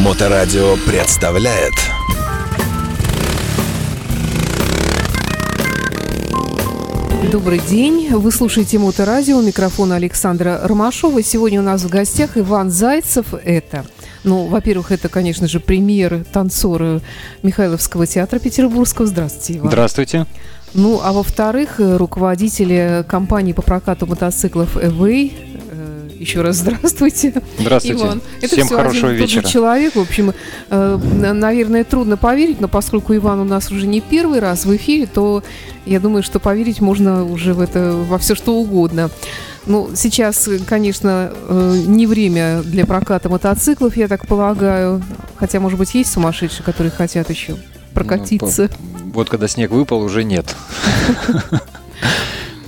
Моторадио представляет Добрый день. Вы слушаете Моторадио. Микрофон Александра Ромашова. Сегодня у нас в гостях Иван Зайцев. Это ну, во-первых, это, конечно же, премьер танцора Михайловского театра Петербургского. Здравствуйте, Иван. Здравствуйте. Ну, а во-вторых, руководитель компании по прокату мотоциклов «Эвей», еще раз здравствуйте. Здравствуйте. Иван. Это Всем все хорошего один и тот же вечера. человек. В общем, э, наверное, трудно поверить, но поскольку Иван у нас уже не первый раз в эфире, то я думаю, что поверить можно уже в это во все что угодно. Ну, сейчас, конечно, э, не время для проката мотоциклов, я так полагаю. Хотя, может быть, есть сумасшедшие, которые хотят еще прокатиться. Ну, по- вот когда снег выпал, уже нет.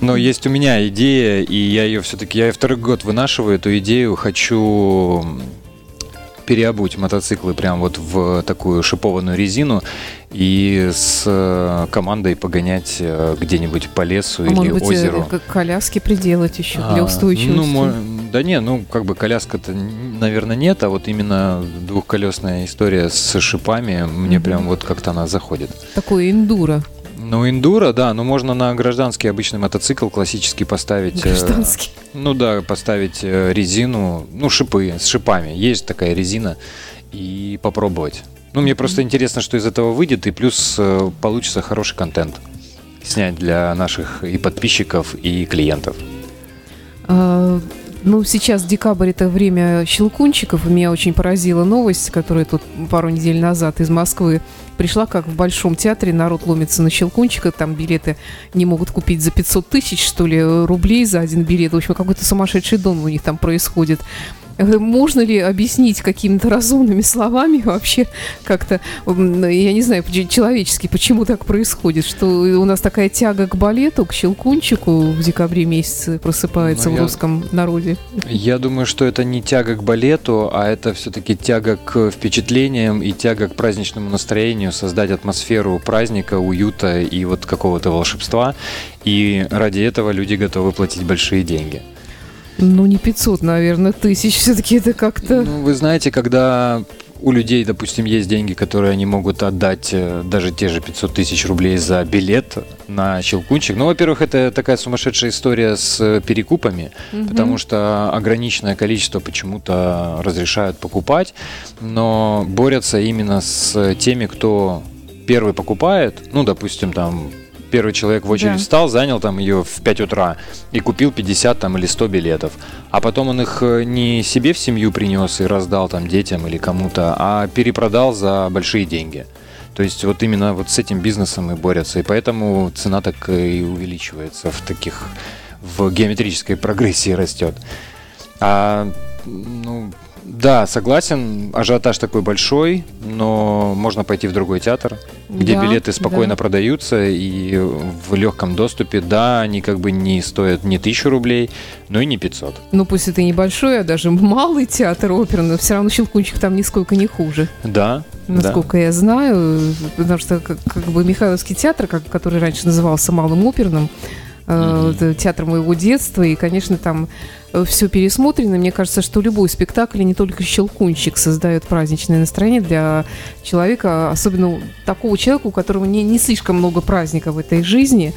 Но есть у меня идея, и я ее все-таки, я второй год вынашиваю эту идею, хочу переобуть мотоциклы прям вот в такую шипованную резину и с э, командой погонять э, где-нибудь по лесу А или может быть, э, озеру. как коляски приделать еще А, для устойчивости? Ну, да не, ну как бы коляска-то, наверное, нет, а вот именно двухколесная история с шипами, мне Мгм. прям вот как-то она заходит. Такое эндуро. Ну, эндуро, да, но можно на гражданский обычный мотоцикл классический поставить. э, Гражданский. ну да, поставить э, резину, ну, шипы с шипами. Есть такая резина, и попробовать. Ну, мне просто интересно, что из этого выйдет, и плюс э, получится хороший контент снять для наших и подписчиков, и клиентов. А, Ну, сейчас декабрь это время щелкунчиков. Меня очень поразила новость, которая тут пару недель назад из Москвы пришла, как в Большом театре народ ломится на щелкунчика. Там билеты не могут купить за 500 тысяч, что ли, рублей за один билет. В общем, какой-то сумасшедший дом у них там происходит. Э, Можно ли объяснить какими-то разумными словами вообще как-то, м, я не знаю, человечески, почему так происходит, что у нас такая тяга к балету, к щелкунчику в декабре месяце просыпается Ну, в я- русском народе? Я думаю, что это не тяга к балету, а это все-таки тяга к впечатлениям и тяга к праздничному настроению, создать атмосферу праздника, уюта и вот какого-то волшебства. И ради этого люди готовы платить большие деньги. Ну, не 500, наверное, тысяч. Все-таки это как-то... Ну, вы знаете, когда у людей, допустим, есть деньги, которые они могут отдать э, даже те же 500 тысяч рублей за билет на щелкунчик. Ну, во-первых, это такая сумасшедшая история с э, перекупами, Мгм. потому что ограниченное количество почему-то разрешают покупать, но борются именно с теми, кто первый покупает, ну, допустим, там первый человек в очередь Да. встал, занял там ее в 5 утра и купил 50 там или 100 билетов. А потом он их э, не себе в семью принес и раздал там детям или кому-то, а перепродал за большие деньги. То есть вот именно вот с этим бизнесом и борются. И поэтому цена так и увеличивается в таких, в геометрической прогрессии растет. А, ну, да, согласен, ажиотаж такой большой, но можно пойти в другой театр, где Да, билеты спокойно да. продаются и в легком доступе. Да, они как бы не стоят не тысячу рублей, но и не 500. Ну, пусть это небольшой, а даже малый театр оперный, но все равно щелкунчик там нисколько не хуже. Да, да. насколько я знаю, потому что как, как бы Михайловский театр, как, который раньше назывался Малым оперным, э, это театр моего детства, и, конечно, там все пересмотрено. Мне кажется, что любой спектакль, не только щелкунчик, создает праздничное настроение для человека, особенно такого человека, у которого не, не слишком много праздника в этой жизни.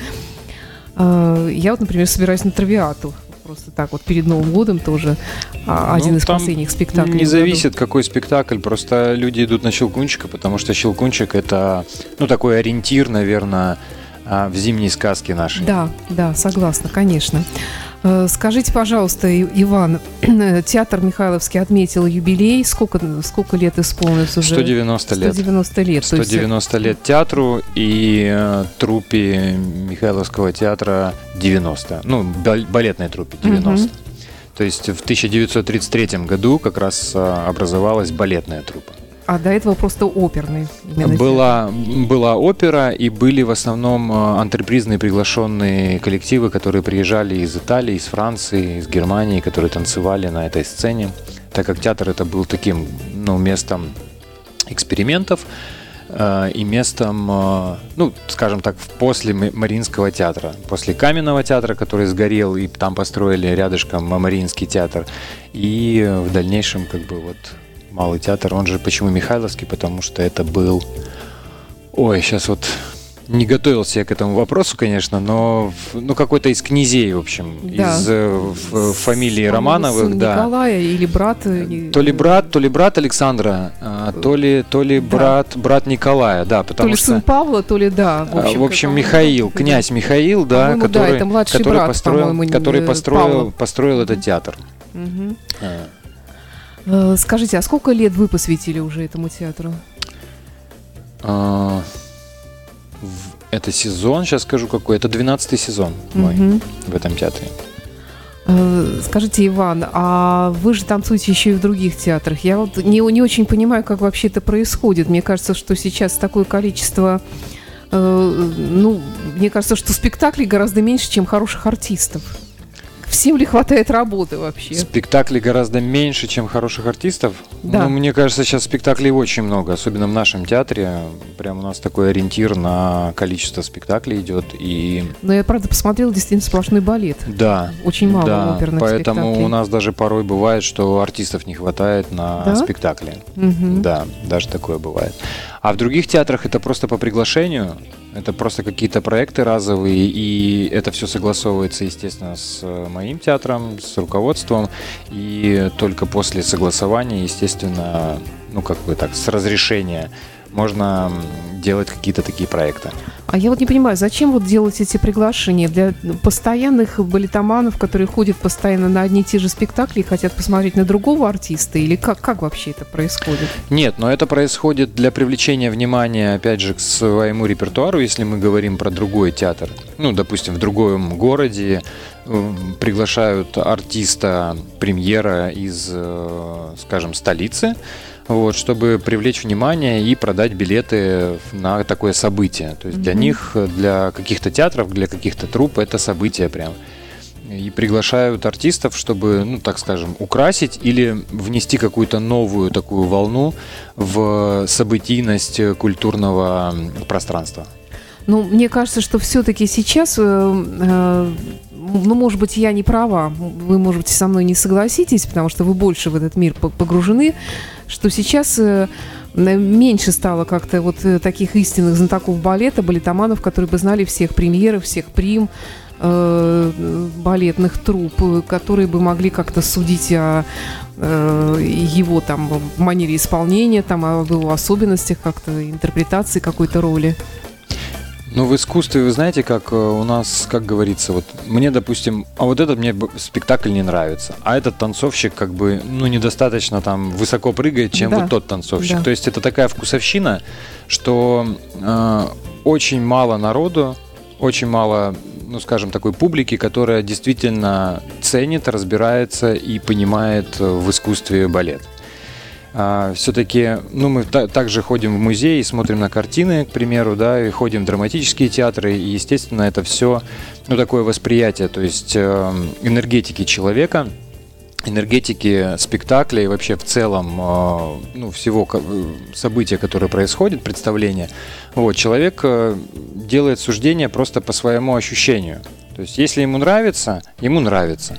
Э, Я вот, например, собираюсь на травиату. Просто так вот перед Новым годом тоже а, один Ну, из там последних спектаклей. Не году. зависит, какой спектакль, просто люди идут на Щелкунчика, потому что Щелкунчик это, ну, такой ориентир, наверное, в зимней сказке нашей. Да, да, согласна, конечно. Э, Скажите, пожалуйста, Иван, театр Михайловский отметил юбилей. Сколько, сколько лет исполнилось уже? 190 лет. 190 лет. то есть, 190 лет театру и э, труппе Михайловского театра 90. Ну, бал- балетной труппе 90. Мгм. То есть в 1933 году как раз э, образовалась балетная труппа. А до этого просто оперный. Была, была опера, и были в основном э, антрепризные приглашенные коллективы, которые приезжали из Италии, из Франции, из Германии, которые танцевали на этой сцене. Так как театр это был таким ну, местом экспериментов э, и местом, э, ну, скажем так, после Ма- Мариинского театра, после Каменного театра, который сгорел, и там построили рядышком Мариинский театр, и в дальнейшем как бы вот Малый театр. Он же почему Михайловский? Потому что это был... Ой, сейчас вот не готовился я к этому вопросу, конечно, но ну какой-то из князей, в общем, Да. из э, в- фамилии По-моему, Романовых, сын да. Николая или брат. э, То ли брат, то ли брат Александра, а, то ли то ли Да. брат брат Николая, да, То потому ли что сын Павла, то ли да. в общем, по-моему, Михаил, да. князь Михаил, да, По-моему, да, который, это который брат, построил, который э, построил, Павла. построил этот театр. Мгм. Э, Скажите, а сколько лет вы посвятили уже этому театру? А, Это сезон, сейчас скажу какой. Это 12 сезон мой Мгм. в этом театре. Э, Скажите, Иван, а вы же танцуете еще и в других театрах. Я вот не, не очень понимаю, как вообще это происходит. Мне кажется, что сейчас такое количество... э, ну, мне кажется, что спектаклей гораздо меньше, чем хороших артистов. Всем ли хватает работы вообще? Спектаклей гораздо меньше, чем хороших артистов. Да. Ну, мне кажется, сейчас спектаклей очень много, особенно в нашем театре. Прям у нас такой ориентир на количество спектаклей идет. И Но я, правда, посмотрела действительно сплошной балет. да, Очень мало да, оперных поэтому спектаклей. у нас даже порой бывает, что артистов не хватает на Да? спектакли. Мгм. Да, даже такое бывает. А в других театрах это просто по приглашению, это просто какие-то проекты разовые, и это все согласовывается, естественно, с э, моим театром, с руководством, и только после согласования, естественно, ну как бы так, с разрешения можно делать какие-то такие проекты. А я вот не понимаю, зачем вот делать эти приглашения для постоянных балетоманов, которые ходят постоянно на одни и те же спектакли и хотят посмотреть на другого артиста? Или как, как вообще это происходит? Нет, но это происходит для привлечения внимания, опять же, к своему репертуару, если мы говорим про другой театр. Ну, допустим, в другом городе э, приглашают артиста премьера из, э, скажем, столицы, вот, чтобы привлечь внимание и продать билеты на такое событие. То есть для Мгм. них, для каких-то театров, для каких-то труп это событие прям. И приглашают артистов, чтобы, ну, так скажем, украсить или внести какую-то новую такую волну в событийность культурного пространства. Ну, мне кажется, что все-таки сейчас, э, э, ну, может быть, я не права, вы, может быть, со мной не согласитесь, потому что вы больше в этот мир по- погружены, что сейчас э, меньше стало как-то вот э, таких истинных знатоков балета, балетоманов, которые бы знали всех премьеров, всех прим, э, балетных труп, которые бы могли как-то судить о его там манере исполнения, там, о его особенностях как-то, интерпретации какой-то роли. Ну, в искусстве, вы знаете, как э, у нас, как говорится, вот мне, допустим, а вот этот мне спектакль не нравится, а этот танцовщик как бы, ну, недостаточно там высоко прыгает, чем Да. вот тот танцовщик. Да. То есть это такая вкусовщина, что э, очень мало народу, очень мало, ну, скажем, такой публики, которая действительно ценит, разбирается и понимает э, в искусстве балет. Все-таки, ну, мы та- также ходим в музей и смотрим на картины, к примеру, да, и ходим в драматические театры, и, естественно, это все, ну, такое восприятие, то есть э, энергетики человека, энергетики спектакля и вообще в целом, э, ну, всего э, события, которое происходит, представление, вот, человек э, делает суждение просто по своему ощущению. То есть, если ему нравится, ему нравится.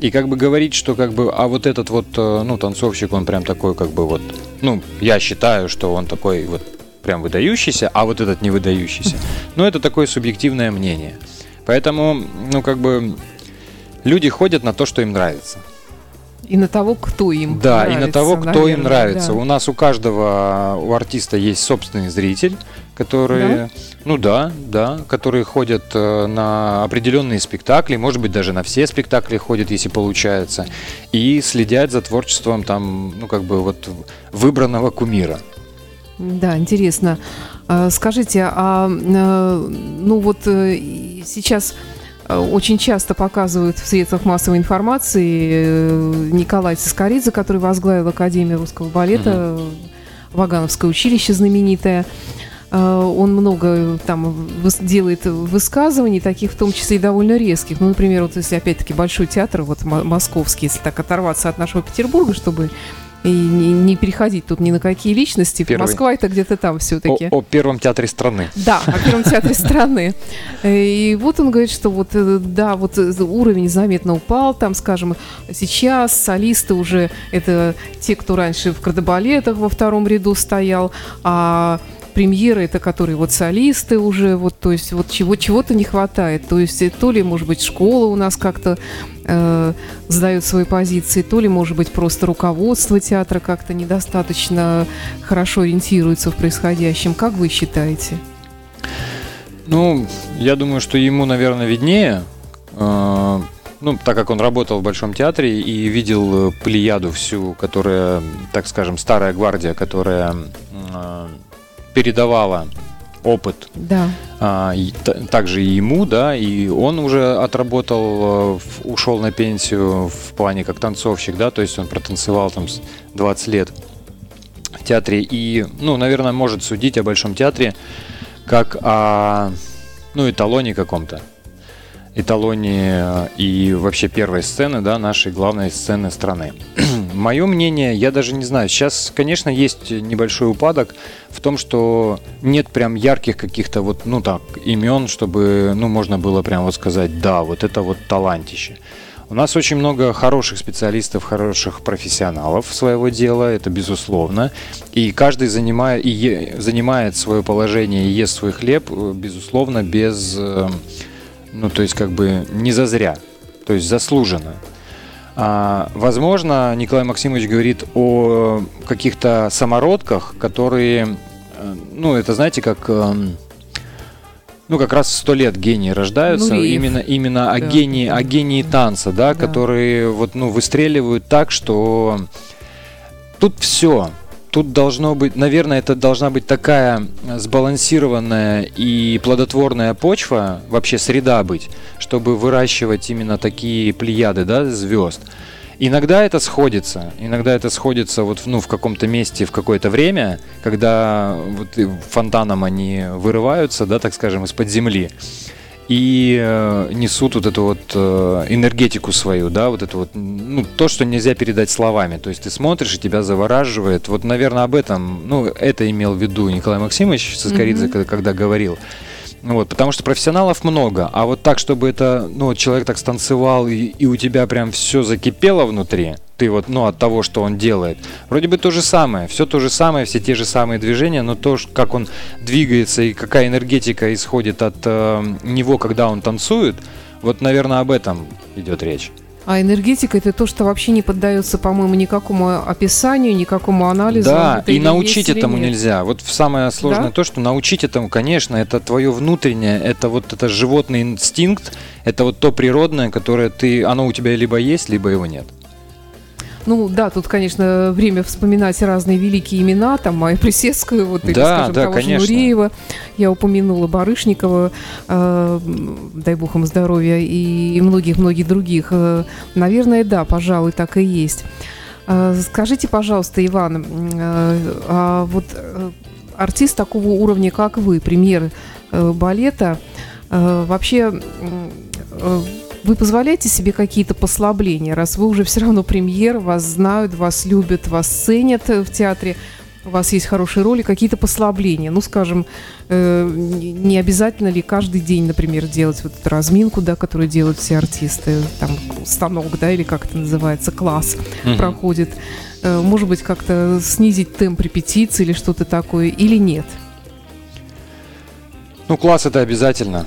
И как бы говорить, что как бы, а вот этот вот, э, ну, танцовщик, он прям такой, как бы вот, ну, я считаю, что он такой вот прям выдающийся, а вот этот не выдающийся. Ну, это такое субъективное мнение. Поэтому, ну, как бы, люди ходят на то, что им нравится. И на того, кто им Да, нравится, и на того, кто им наверное, нравится. да. У нас у каждого, у артиста есть собственный зритель, которые, ну да, да, которые ходят э, на определенные спектакли, может быть, даже на все спектакли ходят, если получается, и следят за творчеством там, ну как бы вот выбранного кумира. Да, интересно. А, Скажите, а э, ну вот э, сейчас очень часто показывают в средствах массовой информации э, Николай Цискоридзе, который возглавил Академию русского балета, Вагановское училище знаменитое. Э, Он много там делает высказываний, таких в том числе и довольно резких. Ну, например, вот если опять-таки Большой театр, вот мо- московский, если так оторваться от нашего Петербурга, чтобы и не, не переходить тут ни на какие личности. Первый. Москва это где-то там все-таки. О, о первом театре страны. Да, о Первом театре страны. И вот он говорит, что вот, э, да, вот э, уровень заметно упал, там, скажем, сейчас солисты уже, это те, кто раньше в кардебалетах во втором ряду стоял, а премьеры, это которые вот солисты уже, вот, то есть вот чего, чего-то не хватает. То есть э, то ли, может быть, школа у нас как-то э, сдает свои позиции, то ли, может быть, просто руководство театра как-то недостаточно хорошо ориентируется в происходящем. Как вы считаете? Ну, я думаю, что ему, наверное, виднее. Э, ну, так как он работал в Большом театре и видел э, плеяду всю, которая, так скажем, старая гвардия, которая передавала опыт Да. а, и также и ему, да, и он уже отработал, э, ушел на пенсию в плане как танцовщик, да, то есть он протанцевал там с 20 лет в театре и, ну, наверное, может судить о Большом театре как о, ну, эталоне каком-то. Эталоне э, и вообще первой сцены, да, нашей главной сцены страны. Мое мнение, я даже не знаю, сейчас, конечно, есть небольшой упадок в том, что нет прям ярких каких-то вот, ну так, имен, чтобы, ну, можно было прям вот сказать, да, вот это вот талантище. У нас очень много хороших специалистов, хороших профессионалов своего дела, это безусловно. И каждый занимает, и е- занимает свое положение и ест свой хлеб, э, безусловно, без, э, ну, то есть как бы не зазря, то есть заслуженно. А, возможно, Николай Максимович говорит о каких-то самородках, которые, э, ну, это знаете, как, эм, ну, как раз сто лет гении рождаются, Нуриев. именно, именно о Да. гении, о гении танца, да, Да. которые вот, ну, выстреливают так, что тут все. Тут должно быть, наверное, это должна быть такая сбалансированная и плодотворная почва, вообще среда быть, чтобы выращивать именно такие плеяды, да, звезд. Иногда это сходится, иногда это сходится вот ну, в каком-то месте в какое-то время, когда вот фонтаном они вырываются, да, так скажем, из-под земли и э, несут вот эту вот э, энергетику свою, да, вот это вот, ну, то, что нельзя передать словами. То есть ты смотришь, и тебя завораживает. Вот, наверное, об этом, ну, это имел в виду Николай Максимович Соскоридзе, Мгм. когда, когда говорил. Вот, потому что профессионалов много, а вот так, чтобы это, ну, человек так станцевал, и, и у тебя прям все закипело внутри, ты вот, ну, от того, что он делает. Вроде бы то же самое, все то же самое, все те же самые движения, но то, как он двигается и какая энергетика исходит от э, него, когда он танцует, вот, наверное, об этом идет речь. А энергетика это то, что вообще не поддается, по-моему, никакому описанию, никакому анализу. Да, Это и научить этому нет. нельзя. Вот самое сложное Да? то, что научить этому, конечно, это твое внутреннее, это вот это животный инстинкт, это вот то природное, которое ты, оно у тебя либо есть, либо его нет. Ну да, тут, конечно, время вспоминать разные великие имена, там Майя Плесецкая, вот, или, Да, скажем, да, того же конечно. Нуреева, я упомянула Барышникова, э, дай бог им здоровья, и многих-многих других. Э, Наверное, да, пожалуй, так и есть. Э, Скажите, пожалуйста, Иван, э, а вот артист такого уровня, как вы, премьер балета, вообще вы позволяете себе какие-то послабления, раз вы уже все равно премьер, вас знают, вас любят, вас ценят в театре, у вас есть хорошие роли, какие-то послабления. Ну, скажем, э, не обязательно ли каждый день, например, делать вот эту разминку, да, которую делают все артисты, там станок, да, или как это называется, класс Мгм. проходит. Э, Может быть, как-то снизить темп репетиции или что-то такое, или нет? Ну, класс это обязательно.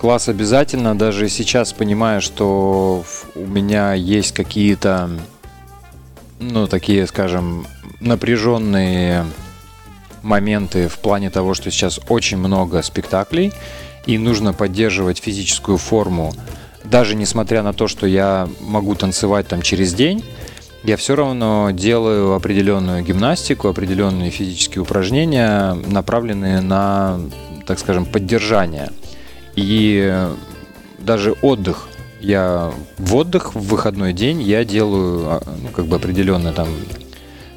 Класс обязательно, даже сейчас понимаю, что у меня есть какие-то, ну, такие, скажем, напряженные моменты в плане того, что сейчас очень много спектаклей, и нужно поддерживать физическую форму. Даже несмотря на то, что я могу танцевать там через день, я все равно делаю определенную гимнастику, определенные физические упражнения, направленные на, так скажем, поддержание. И э, даже отдых. Я в отдых в выходной день я делаю а, ну, как бы определенно там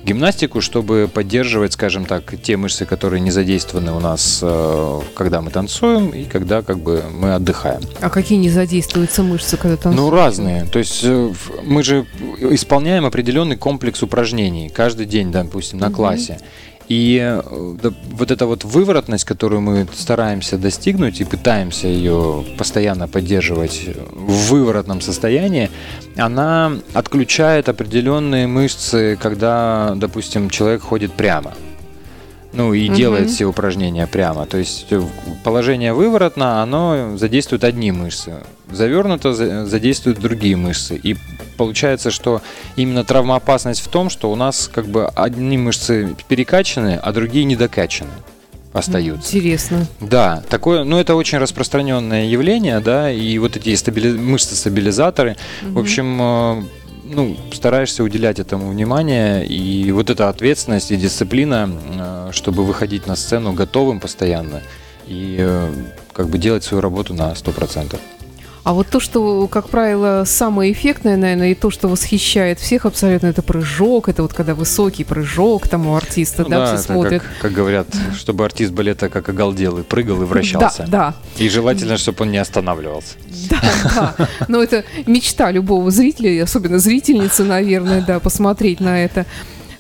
гимнастику, чтобы поддерживать, скажем так, те мышцы, которые не задействованы у нас, э, когда мы танцуем и когда как бы мы отдыхаем. А какие не задействуются мышцы, когда танцуем? Ну, разные. То есть э, мы же исполняем определенный комплекс упражнений каждый день, допустим, на Мгм. классе. И э, вот эта вот выворотность, которую мы стараемся достигнуть и пытаемся ее постоянно поддерживать в выворотном состоянии, она отключает определенные мышцы, когда, допустим, человек ходит прямо. Ну и Мгм. делает все упражнения прямо. То есть э, положение выворотно, оно задействует одни мышцы. Завернуто за- задействует другие мышцы. И получается, что именно травмоопасность в том, что у нас как бы одни мышцы перекачаны, а другие недокачаны остаются. Интересно. Да, такое, ну это очень распространенное явление, да, и вот эти стабили- мышцы-стабилизаторы, в общем, э, ну, стараешься уделять этому внимание, и вот эта ответственность и дисциплина, э, чтобы выходить на сцену готовым постоянно и э, как бы делать свою работу на 100%. А вот то, что, как правило, самое эффектное, наверное, и то, что восхищает всех абсолютно, это прыжок, это вот когда высокий прыжок там у артиста, Ну да, да, все смотрят. Как, как говорят, чтобы артист балета как оголдел и прыгал и вращался. Да, И желательно, чтобы он не останавливался. да, да, да. Но это мечта любого зрителя, особенно зрительницы, наверное, да, посмотреть на это.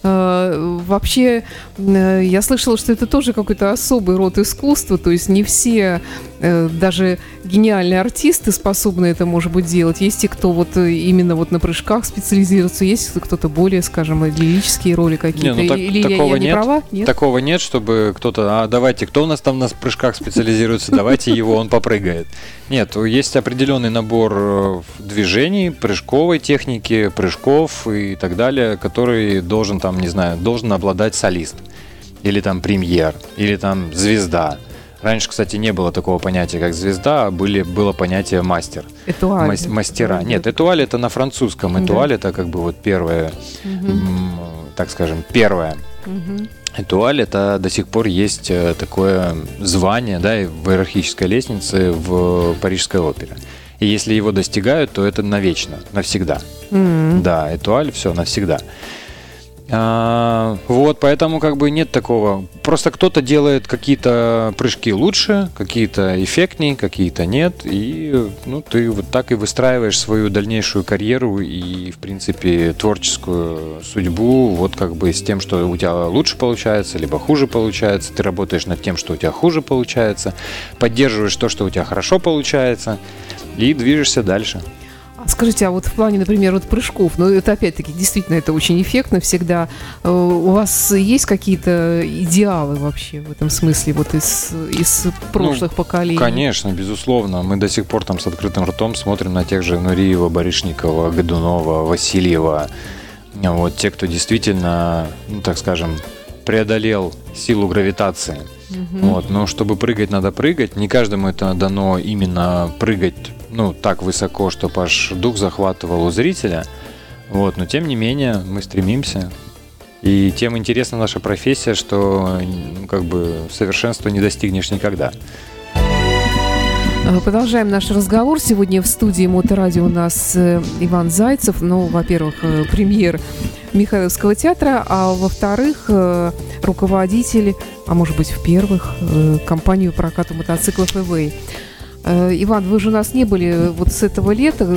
Э, Вообще, э, я слышала, что это тоже какой-то особый род искусства, то есть не все, э, даже гениальные артисты способны это, может быть, делать. Есть и кто вот именно вот на прыжках специализируется, есть кто-то более, скажем, лирические роли какие-то. Не, ну так- Или я- такого я, не нет. права? Нет? Такого нет, чтобы кто-то, а давайте, кто у нас там на прыжках специализируется, давайте его, он попрыгает. Нет, есть определенный набор движений, прыжковой техники, прыжков и так далее, который должен там, не знаю, должен обладать солист. Или там премьер, или там звезда. Раньше, кстати, не было такого понятия, как звезда, а были, было понятие мастер. Этуаль. Мас- мастера. Да. Нет, этуаль это на французском. Да. Этуаль это как бы вот первое, Мгм. м, так скажем, первое. Мгм. Этуаль это до сих пор есть э, такое звание, да, в иерархической лестнице в Парижской опере. И если его достигают, то это навечно, навсегда. М. Да, этуаль, все, навсегда. А, вот, поэтому как бы нет такого. Просто кто-то делает какие-то прыжки лучше, какие-то эффектнее, какие-то нет. И ну, ты вот так и выстраиваешь свою дальнейшую карьеру и, в принципе, творческую судьбу вот как бы с тем, что у тебя лучше получается, либо хуже получается. Ты работаешь над тем, что у тебя хуже получается, поддерживаешь то, что у тебя хорошо получается, и движешься дальше. Скажите, а вот в плане, например, вот прыжков, ну это опять-таки действительно это очень эффектно всегда. Э, У вас есть какие-то идеалы вообще в этом смысле вот из, из прошлых поколений? Конечно, безусловно. Мы до сих пор там с открытым ртом смотрим на тех же Нуриева, Барышникова, Годунова, Васильева. Вот те, кто действительно, ну, так скажем, преодолел силу гравитации. Мгм. Вот, но чтобы прыгать, надо прыгать. Не каждому это дано именно прыгать, ну, так высоко, чтобы аж дух захватывал у зрителя. Вот, но тем не менее мы стремимся. И тем интересна наша профессия, что ну, как бы совершенства не достигнешь никогда. Э, Продолжаем наш разговор. Сегодня в студии Моторадио у нас э, Иван Зайцев. Ну, во-первых, э, премьер Михайловского театра, а во-вторых, руководитель, а может быть, в-первых, э, компанию проката мотоциклов «Эвэй». Э, Иван, вы же у нас не были вот с этого лета,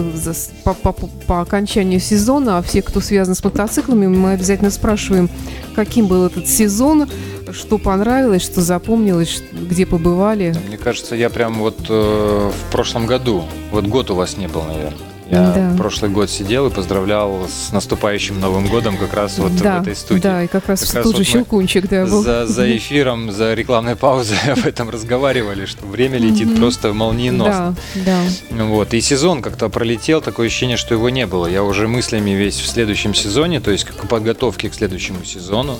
по, по- по окончанию сезона, а все, кто связан с мотоциклами, мы обязательно спрашиваем, каким был этот сезон, что понравилось, что запомнилось, где побывали. Мне кажется, я прям вот э, в прошлом году, вот год у вас не был, наверное. Я Да. прошлый год сидел и поздравлял с наступающим Новым годом как раз вот да, в этой студии. Да, и как раз Как раз тут же вот щелкунчик, да, был. За, за эфиром, за рекламной паузой об этом разговаривали, что время летит просто молниеносно. Да, да. Вот. И сезон как-то пролетел, такое ощущение, что его не было. Я уже мыслями весь в следующем сезоне, то есть как к подготовке к следующему сезону.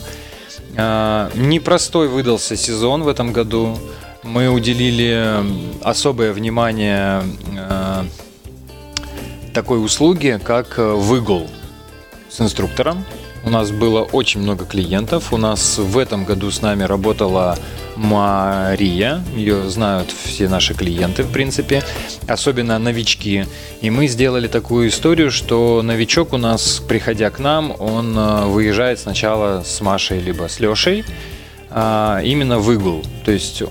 А, Непростой выдался сезон в этом году. Мы уделили особое внимание а, такой услуге, как э, выгул с инструктором. У нас было очень много клиентов. У нас в этом году с нами работала Мария. Ее знают все наши клиенты, в принципе, особенно новички. И мы сделали такую историю, что новичок у нас, приходя к нам, он э, выезжает сначала с Машей либо с Лешей а, именно в. То есть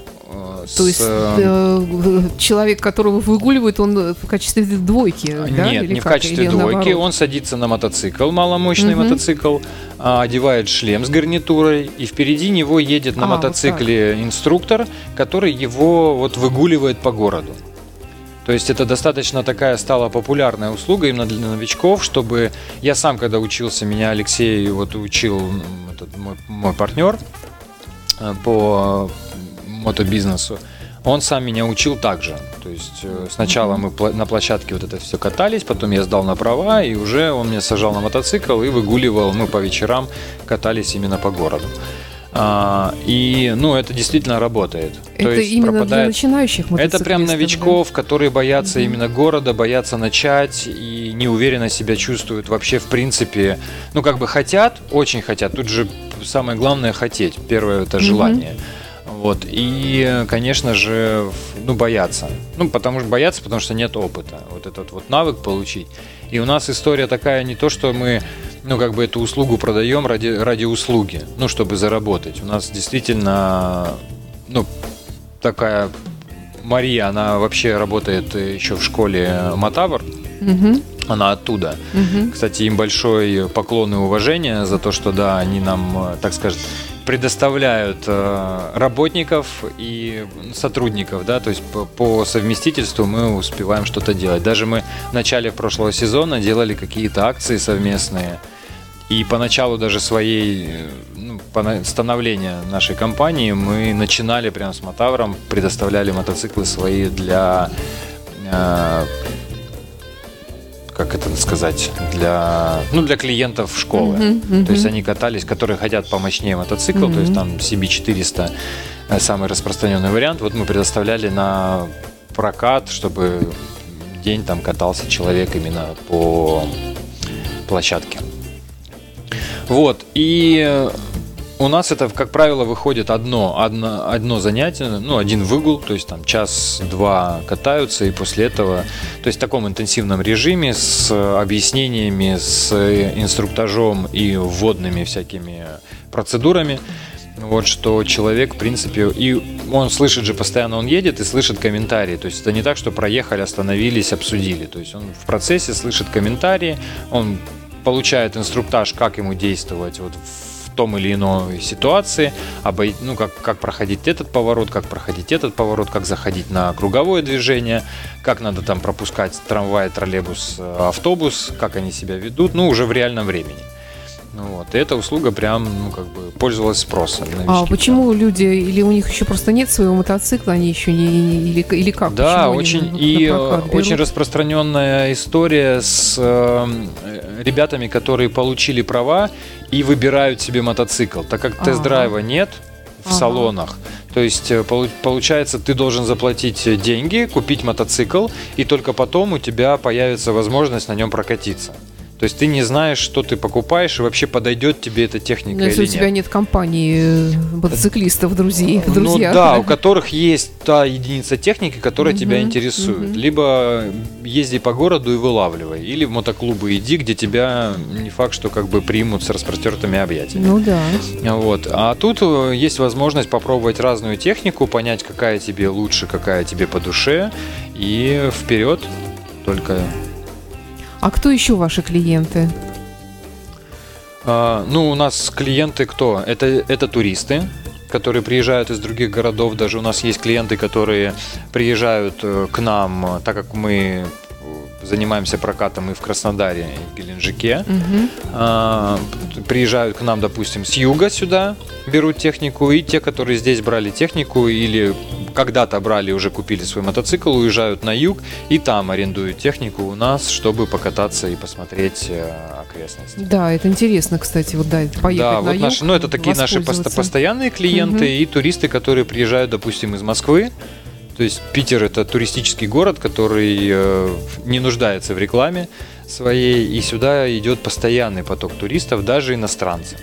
то есть э, человек, которого выгуливают, он в качестве двойки, Нет, да? Или не как? в качестве Или двойки. Наоборот? Он садится на мотоцикл, маломощный угу. мотоцикл, а, одевает шлем с гарнитурой, и впереди него едет на а, мотоцикле вот инструктор, который его вот выгуливает по городу. То есть это достаточно такая стала популярная услуга именно для новичков, чтобы я сам, когда учился, меня Алексей вот учил этот мой, мой партнер э, по мотобизнесу, он сам меня учил так же. То есть э, сначала мы на площадке вот это все катались, потом я сдал на права, и уже он меня сажал на мотоцикл и выгуливал. Мы по вечерам катались именно по городу. А, и, ну, это действительно работает. Это То есть именно пропадает... для начинающих Это прям новичков, да? которые боятся mm-hmm. именно города, боятся начать и неуверенно себя чувствуют вообще в принципе. Ну, как бы хотят, очень хотят. Тут же самое главное хотеть. Первое это желание. Mm-hmm. Вот. И, конечно же, ну, бояться. Ну, потому что бояться, потому что нет опыта. Вот этот вот навык получить. И у нас история такая не то, что мы, ну, как бы эту услугу продаем ради, ради услуги, ну, чтобы заработать. У нас действительно, ну, такая Мария, она вообще работает еще в школе Матавр. Угу. Она оттуда. Угу. Кстати, им большой поклон и уважение за то, что, да, они нам, так сказать, предоставляют э, работников и сотрудников, да, то есть по, по совместительству мы успеваем что-то делать. Даже мы в начале прошлого сезона делали какие-то акции совместные, и поначалу даже своей ну, становления нашей компании мы начинали прямо с Мотавром, предоставляли мотоциклы свои для э, как это сказать, для, ну, для клиентов школы. Uh-huh, uh-huh. То есть они катались, которые хотят помощнее мотоцикл, uh-huh. то есть там CB400 э, самый распространенный вариант. Вот мы предоставляли на прокат, чтобы день там катался человек именно по площадке. Вот, и у нас это, как правило, выходит одно, одно, одно занятие, ну, один выгул, то есть там час-два катаются, и после этого, то есть в таком интенсивном режиме с объяснениями, с инструктажом и вводными всякими процедурами, вот что человек, в принципе, и он слышит же постоянно, он едет и слышит комментарии. То есть это не так, что проехали, остановились, обсудили. То есть он в процессе слышит комментарии, он получает инструктаж, как ему действовать вот том или иной ситуации, обой... ну, как, как проходить этот поворот, как проходить этот поворот, как заходить на круговое движение, как надо там пропускать трамвай, троллейбус, э, автобус, как они себя ведут, ну, уже в реальном времени. Ну вот. И эта услуга прям, ну, как бы пользовалась спросом. А почему прям. люди, или у них еще просто нет своего мотоцикла, они еще не, или, или как? Да, очень, и очень распространенная история с э, ребятами, которые получили права и выбирают себе мотоцикл. Так как ага. тест-драйва нет в ага. салонах, то есть э, получается, ты должен заплатить деньги, купить мотоцикл, и только потом у тебя появится возможность на нем прокатиться. То есть ты не знаешь, что ты покупаешь, и вообще подойдет тебе эта техника Но если или у тебя нет. нет компании э, мотоциклистов, друзей, ну, друзья. да, у которых есть та единица техники, которая uh-huh, тебя интересует. Uh-huh. Либо езди по городу и вылавливай, или в мотоклубы иди, где тебя не факт, что как бы примут с распростертыми объятиями. Ну да. Вот. А тут э, есть возможность попробовать разную технику, понять, какая тебе лучше, какая тебе по душе, и вперед только а кто еще ваши клиенты? А, ну, у нас клиенты кто? Это, это туристы, которые приезжают из других городов. Даже у нас есть клиенты, которые приезжают э, к нам, так как мы занимаемся прокатом и в Краснодаре, и в Геленджике. Угу. А, приезжают к нам, допустим, с юга сюда, берут технику, и те, которые здесь брали технику или когда-то брали, уже купили свой мотоцикл, уезжают на юг и там арендуют технику у нас, чтобы покататься и посмотреть э, окрестности. Да, это интересно, кстати, вот да, поехать да, на вот юг, наши, ну это такие наши постоянные клиенты угу. и туристы, которые приезжают, допустим, из Москвы. То есть Питер это туристический город, который э, не нуждается в рекламе. своей, и сюда идет постоянный поток туристов, даже иностранцев.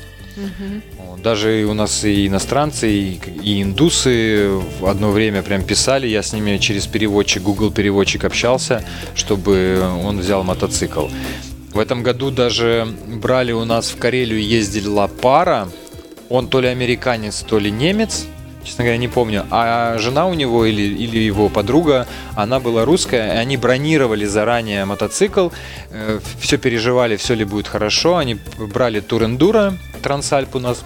Вот, Даже у нас и иностранцы, и, и индусы в одно время прям писали, я с ними через переводчик, Google переводчик общался, чтобы он взял мотоцикл. В этом году даже брали у нас в Карелию ездила пара, он то ли американец, то ли немец, честно говоря, не помню. А жена у него или, или его подруга, она была русская, и они бронировали заранее мотоцикл, все переживали, все ли будет хорошо. Они брали тур эндуро, Трансальп у нас.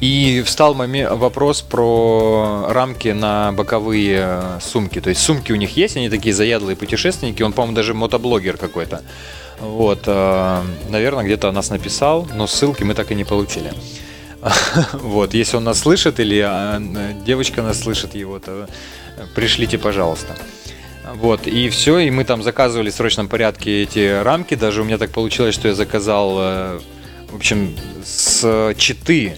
И встал моме- вопрос про рамки на боковые э, сумки. То есть сумки у них есть, они такие заядлые путешественники. Он, по-моему, даже мотоблогер какой-то. Вот, э, наверное, где-то нас написал, но ссылки мы так и не получили. Вот, если он нас слышит или а, девочка нас слышит его, то пришлите, пожалуйста. Вот, и все, и мы там заказывали в срочном порядке эти рамки. Даже у меня так получилось, что я заказал, э, в общем, с Читы.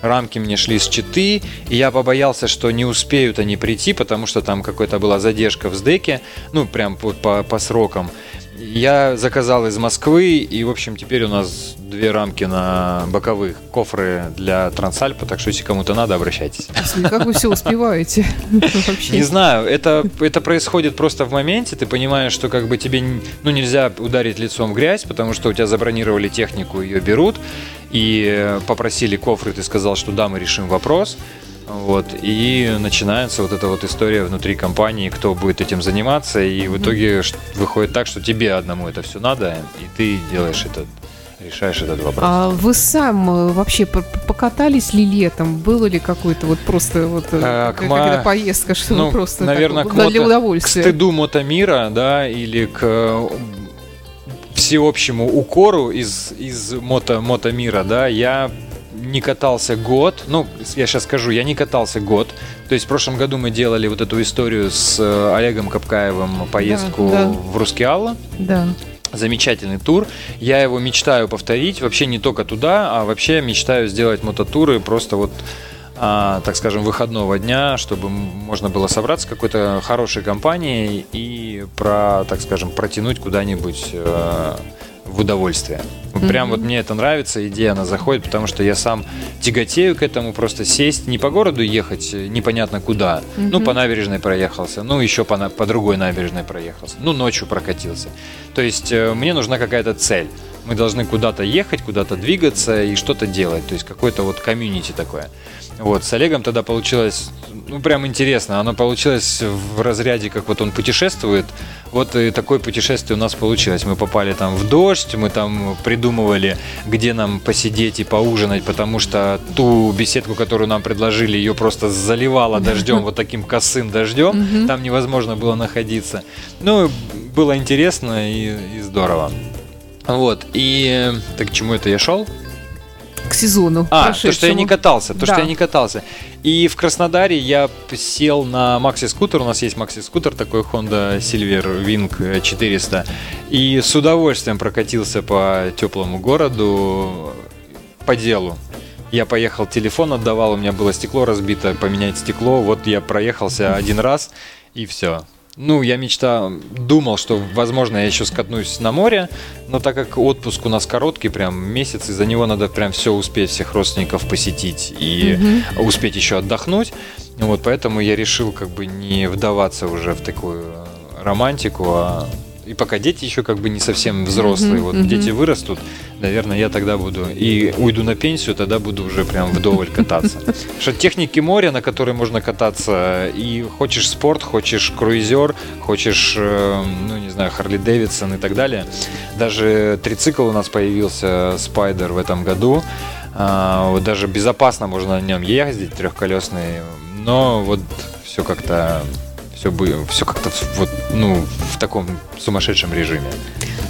Рамки мне шли с Читы, и я побоялся, что не успеют они прийти, потому что там какая-то была задержка в сдеке, ну, прям по, по, по срокам. Я заказал из Москвы, и, в общем, теперь у нас две рамки на боковых кофры для Трансальпа, так что если кому-то надо, обращайтесь. Как вы все успеваете? Не знаю, это, это происходит просто в моменте, ты понимаешь, что как бы тебе ну, нельзя ударить лицом в грязь, потому что у тебя забронировали технику, ее берут, и попросили кофры, ты сказал, что да, мы решим вопрос. Вот, и начинается вот эта вот история внутри компании, кто будет этим заниматься, и в итоге выходит так, что тебе одному это все надо, и ты делаешь это, решаешь этот вопрос. А вы сам э, вообще покатались ли летом? Было ли какой-то вот просто вот А, какая-то ма- поездка, что ну, просто наверное, так, к да, для мото- К удовольствия? стыду мотомира, да, или к всеобщему укору из, из мото, мотомира, да, я не катался год, ну, я сейчас скажу, я не катался год, то есть в прошлом году мы делали вот эту историю с Олегом Капкаевым, поездку да. в Рускеалло, Да. Замечательный тур. Я его мечтаю повторить. Вообще не только туда, а вообще мечтаю сделать мототуры просто вот а, так скажем, выходного дня, чтобы можно было собраться какой-то хорошей компанией и про, так скажем, протянуть куда-нибудь э, в удовольствие. Вот Прям вот мне это нравится, идея, она заходит, потому что я сам тяготею к этому, просто сесть, не по городу ехать э, непонятно куда, ну, по набережной проехался, ну, еще по, на- по другой набережной проехался, ну, ночью прокатился. То есть э, мне нужна какая-то цель. Мы должны куда-то ехать, куда-то двигаться и что-то делать. То есть какое-то вот комьюнити такое. Вот, с Олегом тогда получилось, ну, прям интересно. Оно получилось в разряде, как вот он путешествует. Вот и такое путешествие у нас получилось. Мы попали там в дождь, мы там придумывали, где нам посидеть и поужинать, потому что ту беседку, которую нам предложили, ее просто заливало дождем, вот таким косым дождем. Там невозможно было находиться. Ну, было интересно и, и здорово. Вот, и так к чему это я шел? К сезону. А, то, что я прошедшему. не катался, то, Да. что я не катался. И в Краснодаре я сел на макси-скутер, у нас есть макси-скутер, такой Honda Silver Wing 400, и с удовольствием прокатился по теплому городу по делу. Я поехал, телефон отдавал, у меня было стекло разбито, поменять стекло, вот я проехался один раз, и все. Ну, я мечта, думал, что, возможно, я еще скатнусь на море, но так как отпуск у нас короткий, прям месяц, и за него надо прям все успеть, всех родственников посетить и успеть еще отдохнуть. Вот поэтому я решил как бы не вдаваться уже в такую романтику, а и пока дети еще как бы не совсем взрослые, Мгм, вот мгм. дети вырастут, наверное, я тогда буду и уйду на пенсию, тогда буду уже прям вдоволь кататься. Что техники моря, на которой можно кататься, и хочешь спорт, хочешь круизер, хочешь, э, ну не знаю, Харли Дэвидсон и так далее. Даже трицикл у нас появился, Спайдер в этом году. А, вот даже безопасно можно на нем ездить, трехколесный, но вот все как-то все, все как-то вот, ну, в таком сумасшедшем режиме.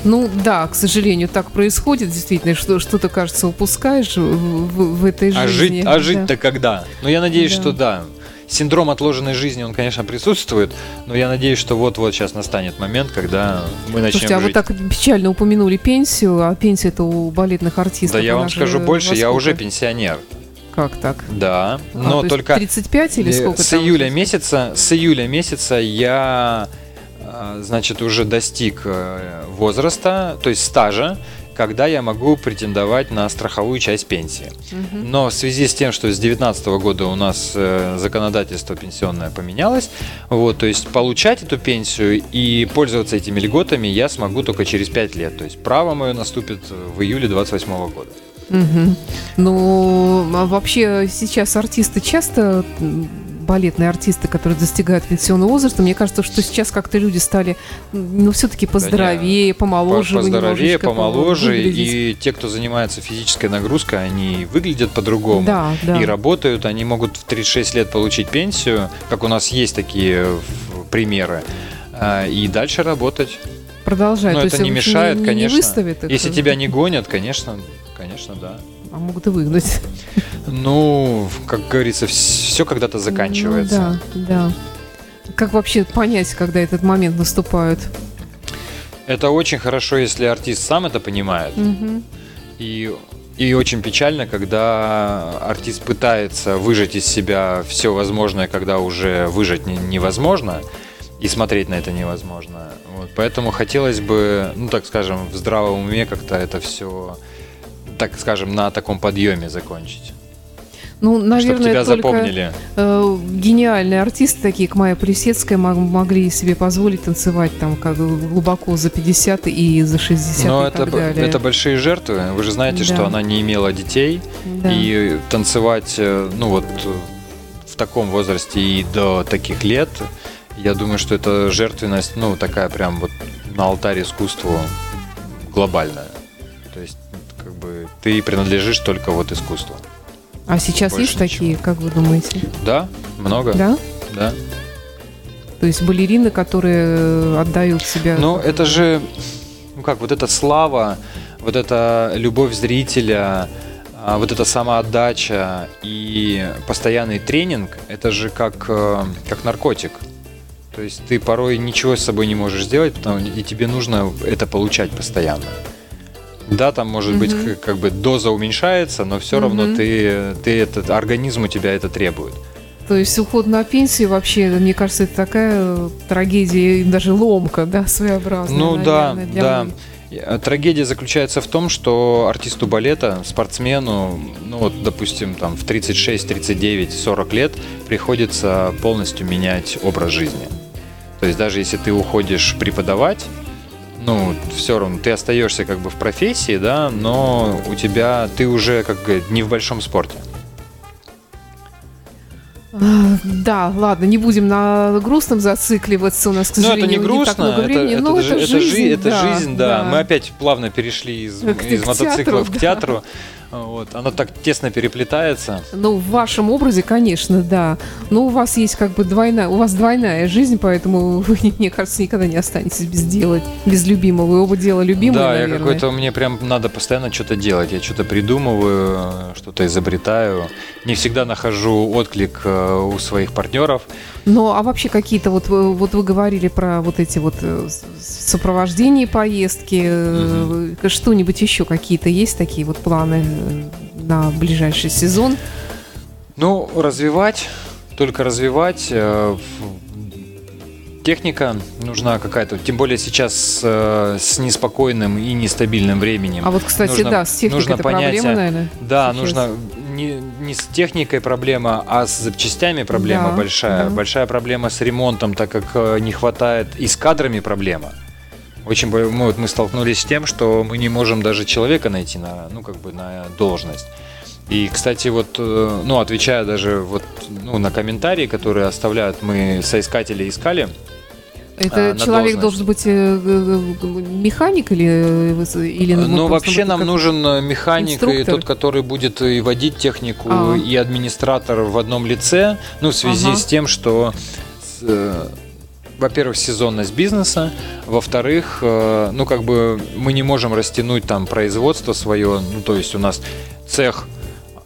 Ну да, к сожалению, так происходит, действительно, что что-то, кажется, упускаешь в, в- в этой А жизни. жить, а жить-то когда? Ну, я надеюсь, Да. что да. Синдром отложенной жизни, он, конечно, присутствует, но я надеюсь, что вот-вот сейчас настанет момент, когда мы начнем Слушайте, а вы жить. так печально упомянули пенсию, а пенсия это у балетных артистов. Да я вам скажу больше, я уже пенсионер. Как так? Да, А, но то только 35 или э, сколько с там? июля месяца, с июля месяца я а, значит, уже достиг э, возраста, то есть стажа, когда я могу претендовать на страховую часть пенсии. Но в связи с тем, что с 2019 года у нас э, законодательство пенсионное поменялось, вот, то есть получать эту пенсию и пользоваться этими льготами я смогу только через 5 лет. То есть право мое наступит в июле 2028 года. Мгм. Ну, а вообще сейчас артисты часто балетные артисты, которые достигают пенсионного возраста, мне кажется, что сейчас как-то люди стали, ну, все-таки поздоровее, помоложе. вы Поздоровее, помоложе, и те, кто занимается физической нагрузкой, они выглядят по-другому. Да, да. и работают, они могут в 36 лет получить пенсию, как у нас есть такие примеры, а, и дальше работать. Продолжают. Но То это не мешает, не, конечно. Не выставят их, Если тебя не гонят, конечно, конечно, да. А могут и выгнать. Ну, как говорится, все когда-то заканчивается. Ну, да, да. Как вообще понять, когда этот момент наступает? Это очень хорошо, если артист сам это понимает. И, и очень печально, когда артист пытается выжать из себя все возможное, когда уже выжать не- невозможно, и смотреть на это невозможно. Вот, поэтому хотелось бы, ну так скажем, в здравом уме как-то это все, так скажем, на таком подъеме закончить. Ну, Чтобы наверное, тебя только запомнили. э, гениальные артисты, такие как Майя Плесецкая, мог- могли себе позволить танцевать там как глубоко за 50 и за 60 Но и это, так далее. это большие жертвы. Вы же знаете, Да. что она не имела детей. Да. И танцевать, э, ну вот в таком возрасте и до таких лет, я думаю, что это жертвенность, ну такая прям вот на алтарь искусству глобальная. Ты принадлежишь только вот искусству. А сейчас больше есть такие, как вы думаете? Да, много. Да? Да. То есть балерины, которые э, отдают себя. Но это же, ну как, вот эта слава, вот эта любовь зрителя, а, вот эта самоотдача и постоянный тренинг, это же как, э, как наркотик. То есть ты порой ничего с собой не можешь сделать, потому, и тебе нужно это получать постоянно. Да, там может быть Мгм. к- как бы доза уменьшается, но все равно Мгм. ты, ты этот организм у тебя это требует. То есть уход на пенсию вообще, мне кажется, это такая э, трагедия, и даже ломка, да, своеобразная. Ну да, наверное, для да. многих. Э, Трагедия заключается в том, что артисту балета, спортсмену, ну вот, допустим, там в 36, 39, 40 лет приходится полностью менять образ жизни. То есть даже если ты уходишь преподавать, ну, все равно ты остаешься как бы в профессии, да, но у тебя ты уже как говорят, не в большом спорте. А, Да, ладно, не будем на грустном зацикливаться. У нас, к Ну, сожалению, это не грустно, так много времени. это но это, это жизнь, жи- это да, жизнь, да. Мы опять плавно перешли из, К- из к мотоциклов театру, к да. Театру. Вот. Оно так тесно переплетается. Ну, в вашем образе, конечно, да. Но у вас есть как бы двойная, у вас двойная жизнь, поэтому вы, мне кажется, никогда не останетесь без дела, без любимого. Вы оба дела любимые, да, наверное. я какой-то, мне прям надо постоянно что-то делать. Я что-то придумываю, э, что-то изобретаю. Не всегда нахожу отклик э, у своих партнеров. Ну, а вообще какие-то вот, вы- вот вы говорили про вот эти вот э, сопровождение поездки, э, что-нибудь еще какие-то есть такие вот планы э, на ближайший сезон? Ну, развивать, только развивать. э, Техника нужна какая-то, тем более сейчас э, с неспокойным и нестабильным временем. А вот, кстати, Нужно- да, с техникой нужно это понятие- проблема, наверное. Да, сейчас. нужно не, не с техникой проблема, а с запчастями проблема Да, большая. да. Большая проблема с ремонтом, так как э, не хватает и с кадрами проблема. Очень мы, вот мы столкнулись с тем, что мы не можем даже человека найти на, ну, как бы на должность. И, кстати, вот, э, ну, отвечая даже вот, ну, на комментарии, которые оставляют, мы соискатели искали, Это а, человек должен быть э, механик или, э, или Ну, вообще нам нужен механик, и инструктор? тот, который будет и водить технику, А. и администратор в одном лице. Ну, в связи Ага. с тем, что, во-первых, сезонность бизнеса, во-вторых, э, ну, как бы мы не можем растянуть там производство свое, ну, то есть у нас цех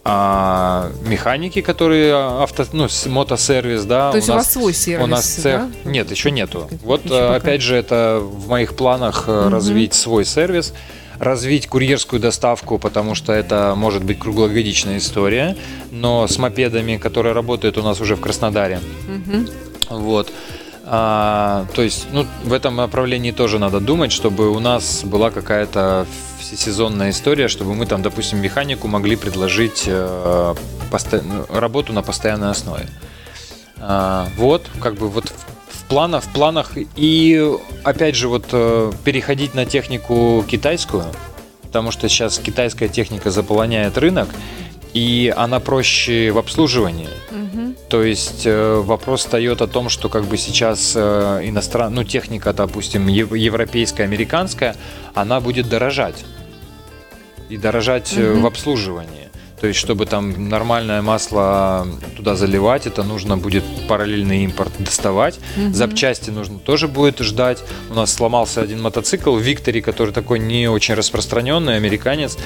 а, механики, которые авто, ну, мотосервис, да. То есть у, нас вас свой сервис, у нас цех. да? Нет, еще нету. Вот Еще э, пока. опять же, это в моих планах Мгм. развить свой сервис, развить курьерскую доставку, потому что это может быть круглогодичная история. Но с мопедами, которые работают у нас уже в Краснодаре. Мгм. Вот. А, то есть, ну, в этом направлении тоже надо думать, чтобы у нас была какая-то всесезонная история, чтобы мы там, допустим, механику могли предложить э, посто... работу на постоянной основе. А, вот, как бы вот в планах, в планах и опять же вот э, переходить на технику китайскую, потому что сейчас китайская техника заполоняет рынок, и она проще в обслуживании. Угу. То есть э, вопрос встает о том, что как бы сейчас э, иностран... ну, техника, допустим, европейская, американская, она будет дорожать. И дорожать угу. в обслуживании. То есть, чтобы там нормальное масло туда заливать, это нужно будет параллельный импорт доставать. Угу. Запчасти нужно тоже будет ждать. У нас сломался один мотоцикл в Викторе, который такой не очень распространенный, американец.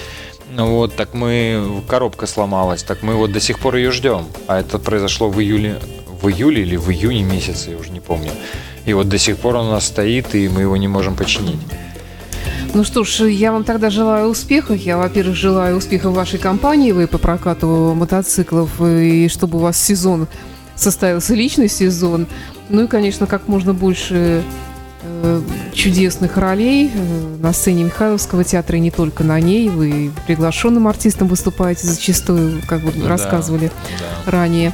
Ну вот, так мы, коробка сломалась, так мы вот до сих пор ее ждем. А это произошло в июле, в июле или в июне месяце, я уже не помню. И вот до сих пор он у нас стоит, и мы его не можем починить. Ну что ж, я вам тогда желаю успехов. Я, во-первых, желаю успехов вашей компании, вы по прокату мотоциклов, и чтобы у вас сезон состоялся личный сезон. Ну и, конечно, как можно больше чудесных ролей э, на сцене Михайловского театра и не только на ней. Вы приглашенным артистом выступаете зачастую, как вы да, рассказывали да. ранее.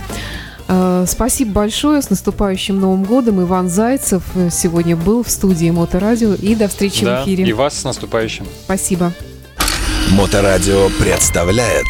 Э, спасибо большое. С наступающим Новым годом. Иван Зайцев сегодня был в студии Моторадио. И до встречи да, в эфире. И вас с наступающим. Спасибо. Моторадио представляет